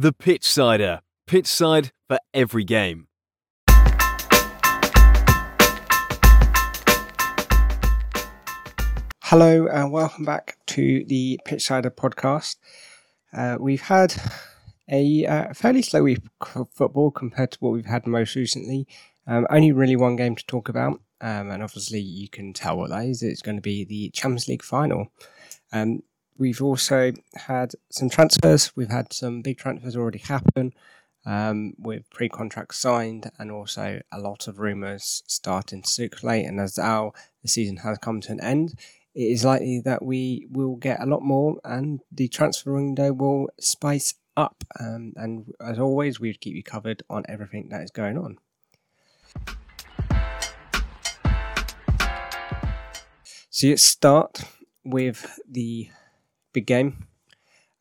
The Pitchsider. Pitch side for every game. Hello and welcome back to the Pitch Pitchsider podcast. Uh, we've had a uh, fairly slow week of football compared to what we've had most recently. Um, only really one game to talk about, um, and obviously you can tell what that is. It's going to be the Champions League final. Um, we've also had some transfers. We've had some big transfers already happen um, with pre-contracts signed, and also a lot of rumours starting to circulate. And as our the season has come to an end, it is likely that we will get a lot more, and the transfer window will spice up. Um, and as always, we would keep you covered on everything that is going on. So let's start with the big game.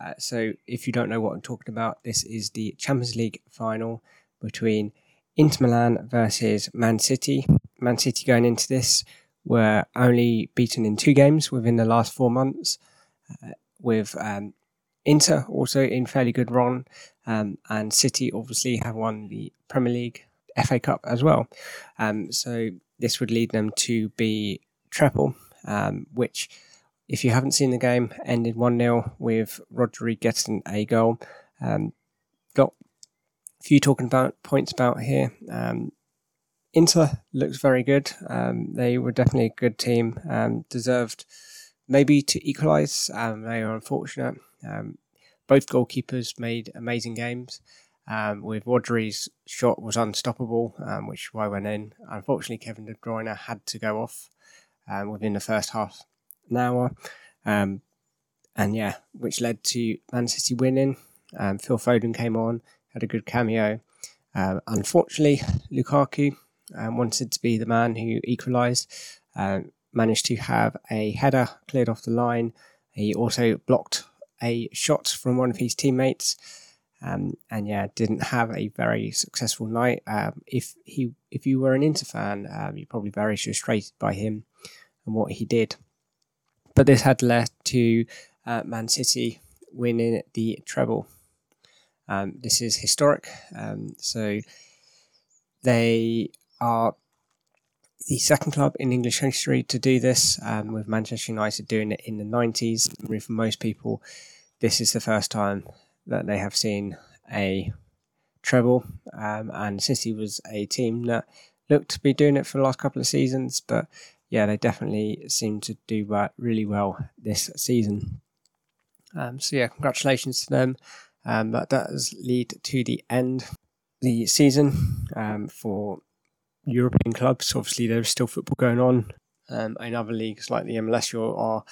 Uh, so, if you don't know what I'm talking about, this is the Champions League final between Inter Milan versus Man City. Man City going into this were only beaten in two games within the last four months, uh, with um, Inter also in fairly good run, um, and City obviously have won the Premier League, FA Cup as well. Um, so this would lead them to be treble, um, which, if you haven't seen the game, ended 1 0 with Rodri getting a goal. Um, got a few talking about points about here. Um, Inter looks very good. Um, they were definitely a good team. Um, deserved maybe to equalise. Um, they are unfortunate. Um, both goalkeepers made amazing games. With Rodri's shot was unstoppable, which why went in. Unfortunately, Kevin De Bruyne had to go off within the first half hour, and yeah, which led to Man City winning. Phil Foden came on, had a good cameo. Uh, unfortunately, Lukaku um, wanted to be the man who equalised. Um, managed to have a header cleared off the line. He also blocked a shot from one of his teammates. Um, and yeah, didn't have a very successful night. Um, if he, if you were an Inter fan, um, you're probably very frustrated by him and what he did. But this had led to uh, Man City winning the treble. Um, this is historic. Um, so they are the second club in English history to do this, um, with Manchester United doing it in the 90s. I mean, for most people, this is the first time that they have seen a treble. Um, and City was a team that looked to be doing it for the last couple of seasons, but yeah, they definitely seem to do really well this season. Um, so yeah, congratulations to them. Um, but that does lead to the end the season um, for European clubs. Obviously, there's still football going on um, in other leagues like the MLS. You are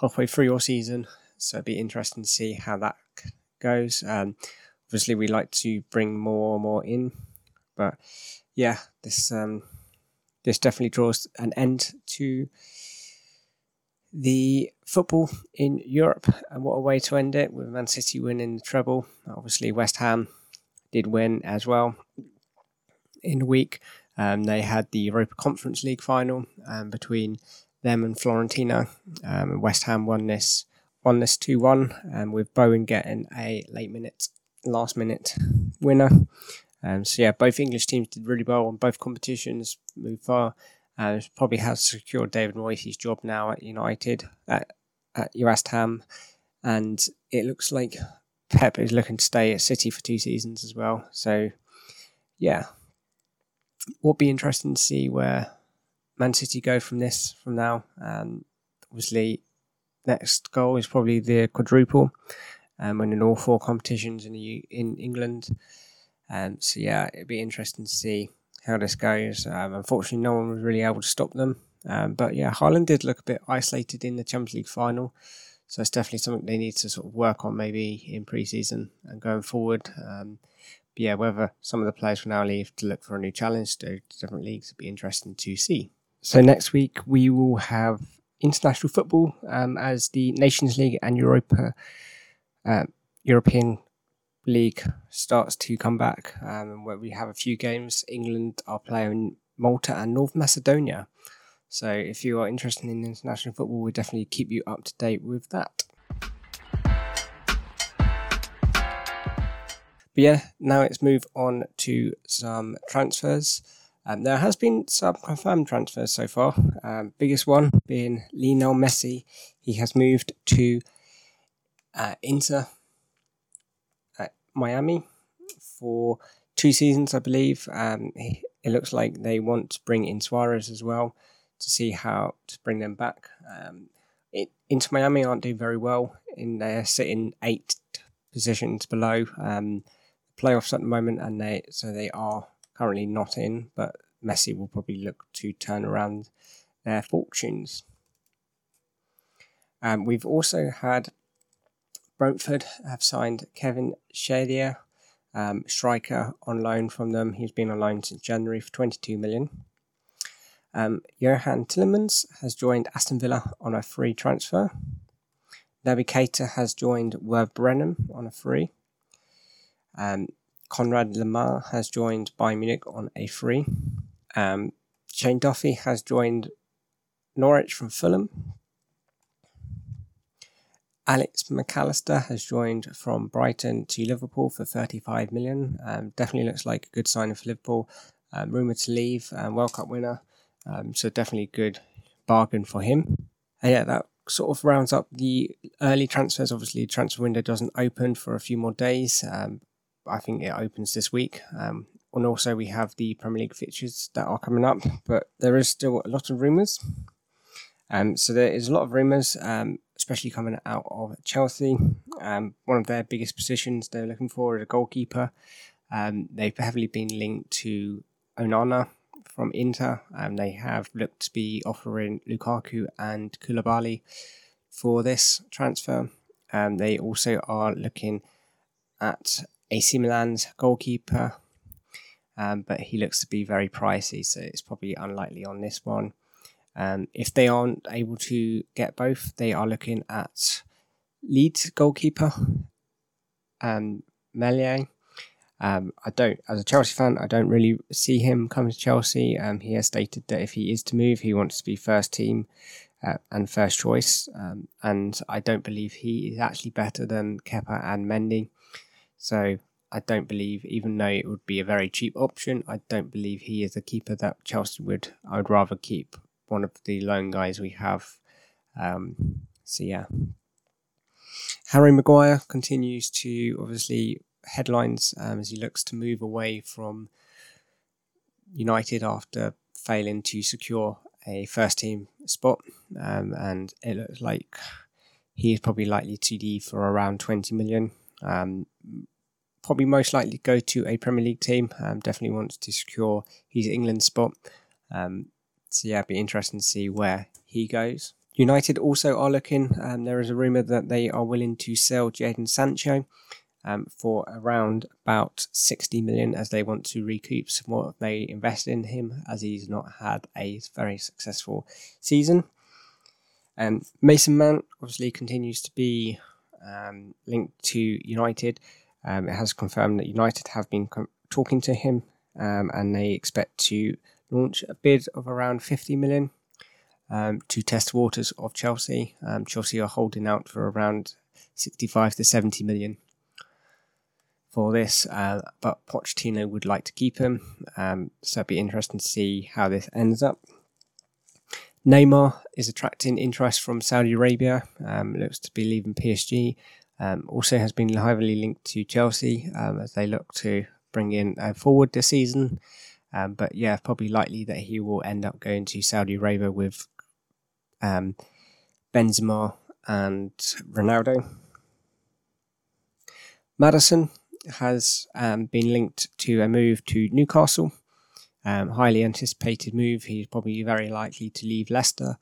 halfway through your season, so it'd be interesting to see how that goes. Um, obviously, we like to bring more and more in, but yeah, this um, this definitely draws an end to the football in Europe. And what a way to end it with Man City winning the treble. Obviously, West Ham did win as well in the week. Um, they had the Europa Conference League final um, between them and Fiorentina. Um, West Ham won this won this two one, um, with Bowen getting a late minute, last minute winner. Um, so yeah, both English teams did really well on both competitions, moved far. Uh, probably has secured David Moyes' job now at United at, at West Ham, and it looks like Pep is looking to stay at City for two seasons as well. So yeah, will be interesting to see where Man City go from this from now. And obviously, next goal is probably the quadruple, um, winning all four competitions in the, in England. Um, so yeah, it'd be interesting to see how this goes. Um, unfortunately, no one was really able to stop them. Um, but yeah, Haaland did look a bit isolated in the Champions League final. So it's definitely something they need to sort of work on maybe in pre-season and going forward. Um, but yeah, whether some of the players will now leave to look for a new challenge to different leagues would be interesting to see. So next week we will have international football um, as the Nations League and Europa uh, European League starts to come back, um, where we have a few games. England are playing Malta and North Macedonia. So if you are interested in international football, we'll definitely keep you up to date with that. But yeah, now let's move on to some transfers. Um, there has been some confirmed transfers so far. Um, biggest one being Lionel Messi. He has moved to uh, Inter Miami for two seasons, I believe. Um, it looks like they want to bring in Suarez as well to see how to bring them back. Um, it, Inter Miami aren't doing very well in they're sitting eight positions below um, playoffs at the moment, and they so they are currently not in. But Messi will probably look to turn around their fortunes. Um, we've also had Brentford have signed Kevin Schade, um, striker on loan from them. He's been on loan since January for 22 million. Um, Johan Tielemans has joined Aston Villa on a free transfer. Naby Keita has joined Werder on a free. Um, Konrad Laimer has joined Bayern Munich on a free. Um, Shane Duffy has joined Norwich from Fulham. Alex Mac Allister has joined from Brighton to Liverpool for 35 million. Um, definitely looks like a good signing for Liverpool. Um, rumoured to leave, um, World Cup winner. Um, so definitely good bargain for him. And yeah, that sort of rounds up the early transfers. Obviously, transfer window doesn't open for a few more days. Um, I think it opens this week. Um, and also, we have the Premier League fixtures that are coming up, but there is still a lot of rumours. Um, so there is a lot of rumours, um, especially coming out of Chelsea. Um, one of their biggest positions they're looking for is a goalkeeper. Um, they've heavily been linked to Onana from Inter. and they have looked to be offering Lukaku and Koulibaly for this transfer. Um, they also are looking at AC Milan's goalkeeper, um, but he looks to be very pricey, so it's probably unlikely on this one. Um, if they aren't able to get both, they are looking at Leeds goalkeeper, um, Meslier. Um, I don't, as a Chelsea fan, I don't really see him coming to Chelsea. Um, he has stated that if he is to move, he wants to be first team uh, and first choice. Um, and I don't believe he is actually better than Kepa and Mendy. So I don't believe, even though it would be a very cheap option, I don't believe he is a keeper that Chelsea would. I would rather keep one of the lone guys we have. Um, so yeah. Harry Maguire continues to obviously headlines um, as he looks to move away from United after failing to secure a first team spot. Um, and it looks like he is probably likely to leave for around 20 million. Um, probably most likely go to a Premier League team. Um, definitely wants to secure his England spot. Um, so yeah, it'd be interesting to see where he goes. United also are looking. Um, there is a rumor that they are willing to sell Jadon Sancho um, for around about 60 million as they want to recoup some more they invested in him as he's not had a very successful season. Um, Mason Mount obviously continues to be um, linked to United. Um, it has confirmed that United have been com- talking to him um, and they expect to launch a bid of around 50 million um, to test waters of Chelsea. Um, Chelsea are holding out for around 65 to 70 million for this, uh, but Pochettino would like to keep him. Um, so it'd be interesting to see how this ends up. Neymar is attracting interest from Saudi Arabia. Um, looks to be leaving PSG. Um, also has been heavily linked to Chelsea um, as they look to bring in uh, forward this season. Um, but yeah, probably likely that he will end up going to Saudi Arabia with um, Benzema and Ronaldo. Madison has um, been linked to a move to Newcastle. Um, highly anticipated move. He's probably very likely to leave Leicester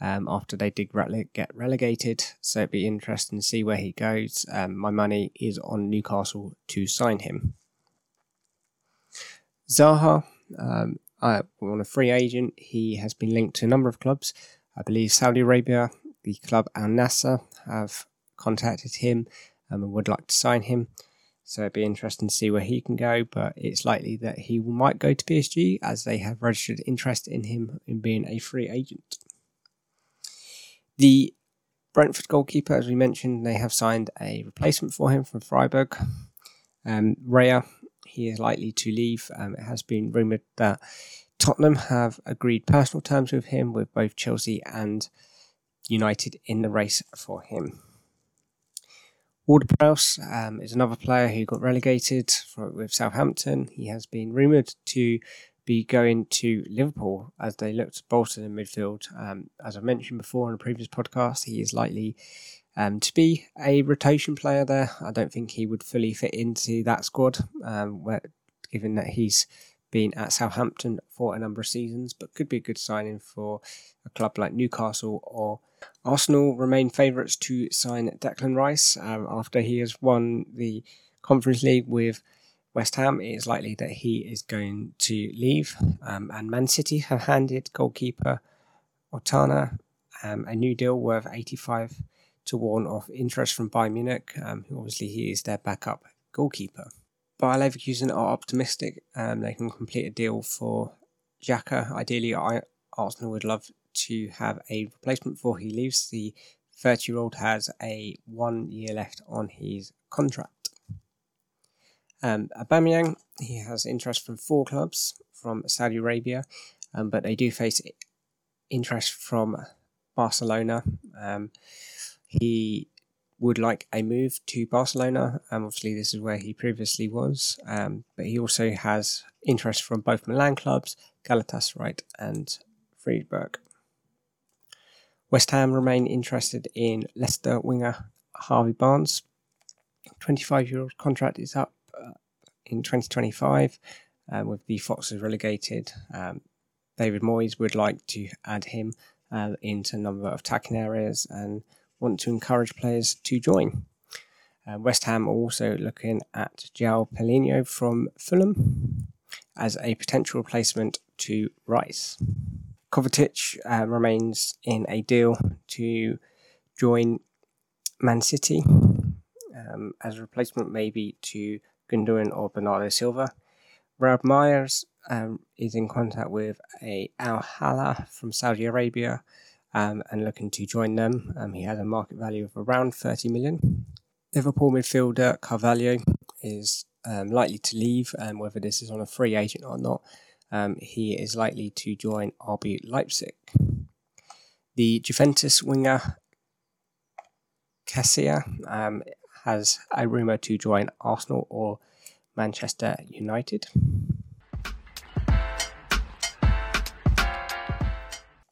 um, after they did rele- get relegated. So it'd be interesting to see where he goes. Um, my money is on Newcastle to sign him. Zaha, um, I, on a free agent, he has been linked to a number of clubs. I believe Saudi Arabia, the club Al Nassr, have contacted him um, and would like to sign him. So it'd be interesting to see where he can go, but it's likely that he might go to PSG as they have registered interest in him in being a free agent. The Brentford goalkeeper, as we mentioned, they have signed a replacement for him from Freiburg. Um, Raya, he is likely to leave. Um, it has been rumoured that Tottenham have agreed personal terms with him, with both Chelsea and United in the race for him. Ward-Prowse um, is another player who got relegated for, with Southampton. He has been rumoured to be going to Liverpool as they look to bolster in midfield. Um, as I mentioned before in a previous podcast, he is likely um, to be a rotation player there. I don't think he would fully fit into that squad, um, where, given that he's been at Southampton for a number of seasons, but could be a good signing for a club like Newcastle or Arsenal. Remain favourites to sign Declan Rice um, after he has won the Conference League with West Ham. It is likely that he is going to leave, um, and Man City have handed goalkeeper Onana um, a new deal worth 85 to warn off interest from Bayern Munich. Um, obviously, he is their backup goalkeeper. Bayer Leverkusen are optimistic. Um, they can complete a deal for Xhaka. Ideally, I, Arsenal would love to have a replacement before he leaves. The 30 year old has a one year left on his contract. Um, he has interest from four clubs from Saudi Arabia, um, but they do face interest from Barcelona. Um, he would like a move to Barcelona. Um, obviously, this is where he previously was, um, but he also has interest from both Milan clubs, Galatasaray and Freiburg. West Ham remain interested in Leicester winger Harvey Barnes. 25 year old contract is up in 2025 uh, with the Foxes relegated. Um, David Moyes would like to add him uh, into a number of attacking areas and want to encourage players to join. Uh, West Ham are also looking at João Palhinha from Fulham as a potential replacement to Rice. Kovacic uh, remains in a deal to join Man City um, as a replacement, maybe to Gundogan or Bernardo Silva. Riyad Mahrez um, is in contact with a Al Ahli from Saudi Arabia um, and looking to join them. Um, he has a market value of around 30 million. Liverpool midfielder Carvalho is um, likely to leave, and whether this is on a free agent or not, um, he is likely to join RB Leipzig. The Juventus winger Cassia um, has a rumour to join Arsenal or Manchester United.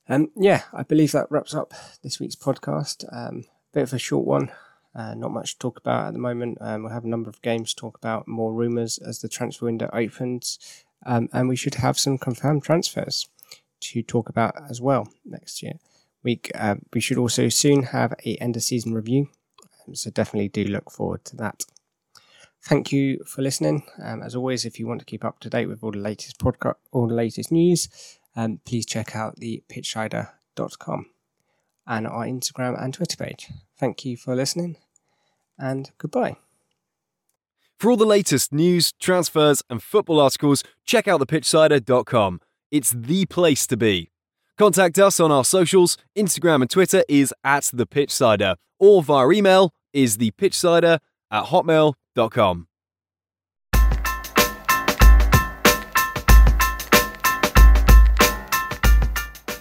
Um, yeah, I believe that wraps up this week's podcast. Um, bit of a short one, uh, not much to talk about at the moment. Um, we'll have a number of games to talk about, more rumours as the transfer window opens, um, and we should have some confirmed transfers to talk about as well next year. Week uh, we should also soon have a end of season review, so definitely do look forward to that. Thank you for listening. Um, as always, if you want to keep up to date with all the latest podcast, all the latest news, um, please check out the pitchsider.com and our Instagram and Twitter page. Thank you for listening and goodbye. For all the latest news, transfers, and football articles, check out thepitchsider.com. It's the place to be. Contact us on our socials. Instagram and Twitter is at the Pitchsider, or via email is the thepitchsider at hotmail.com.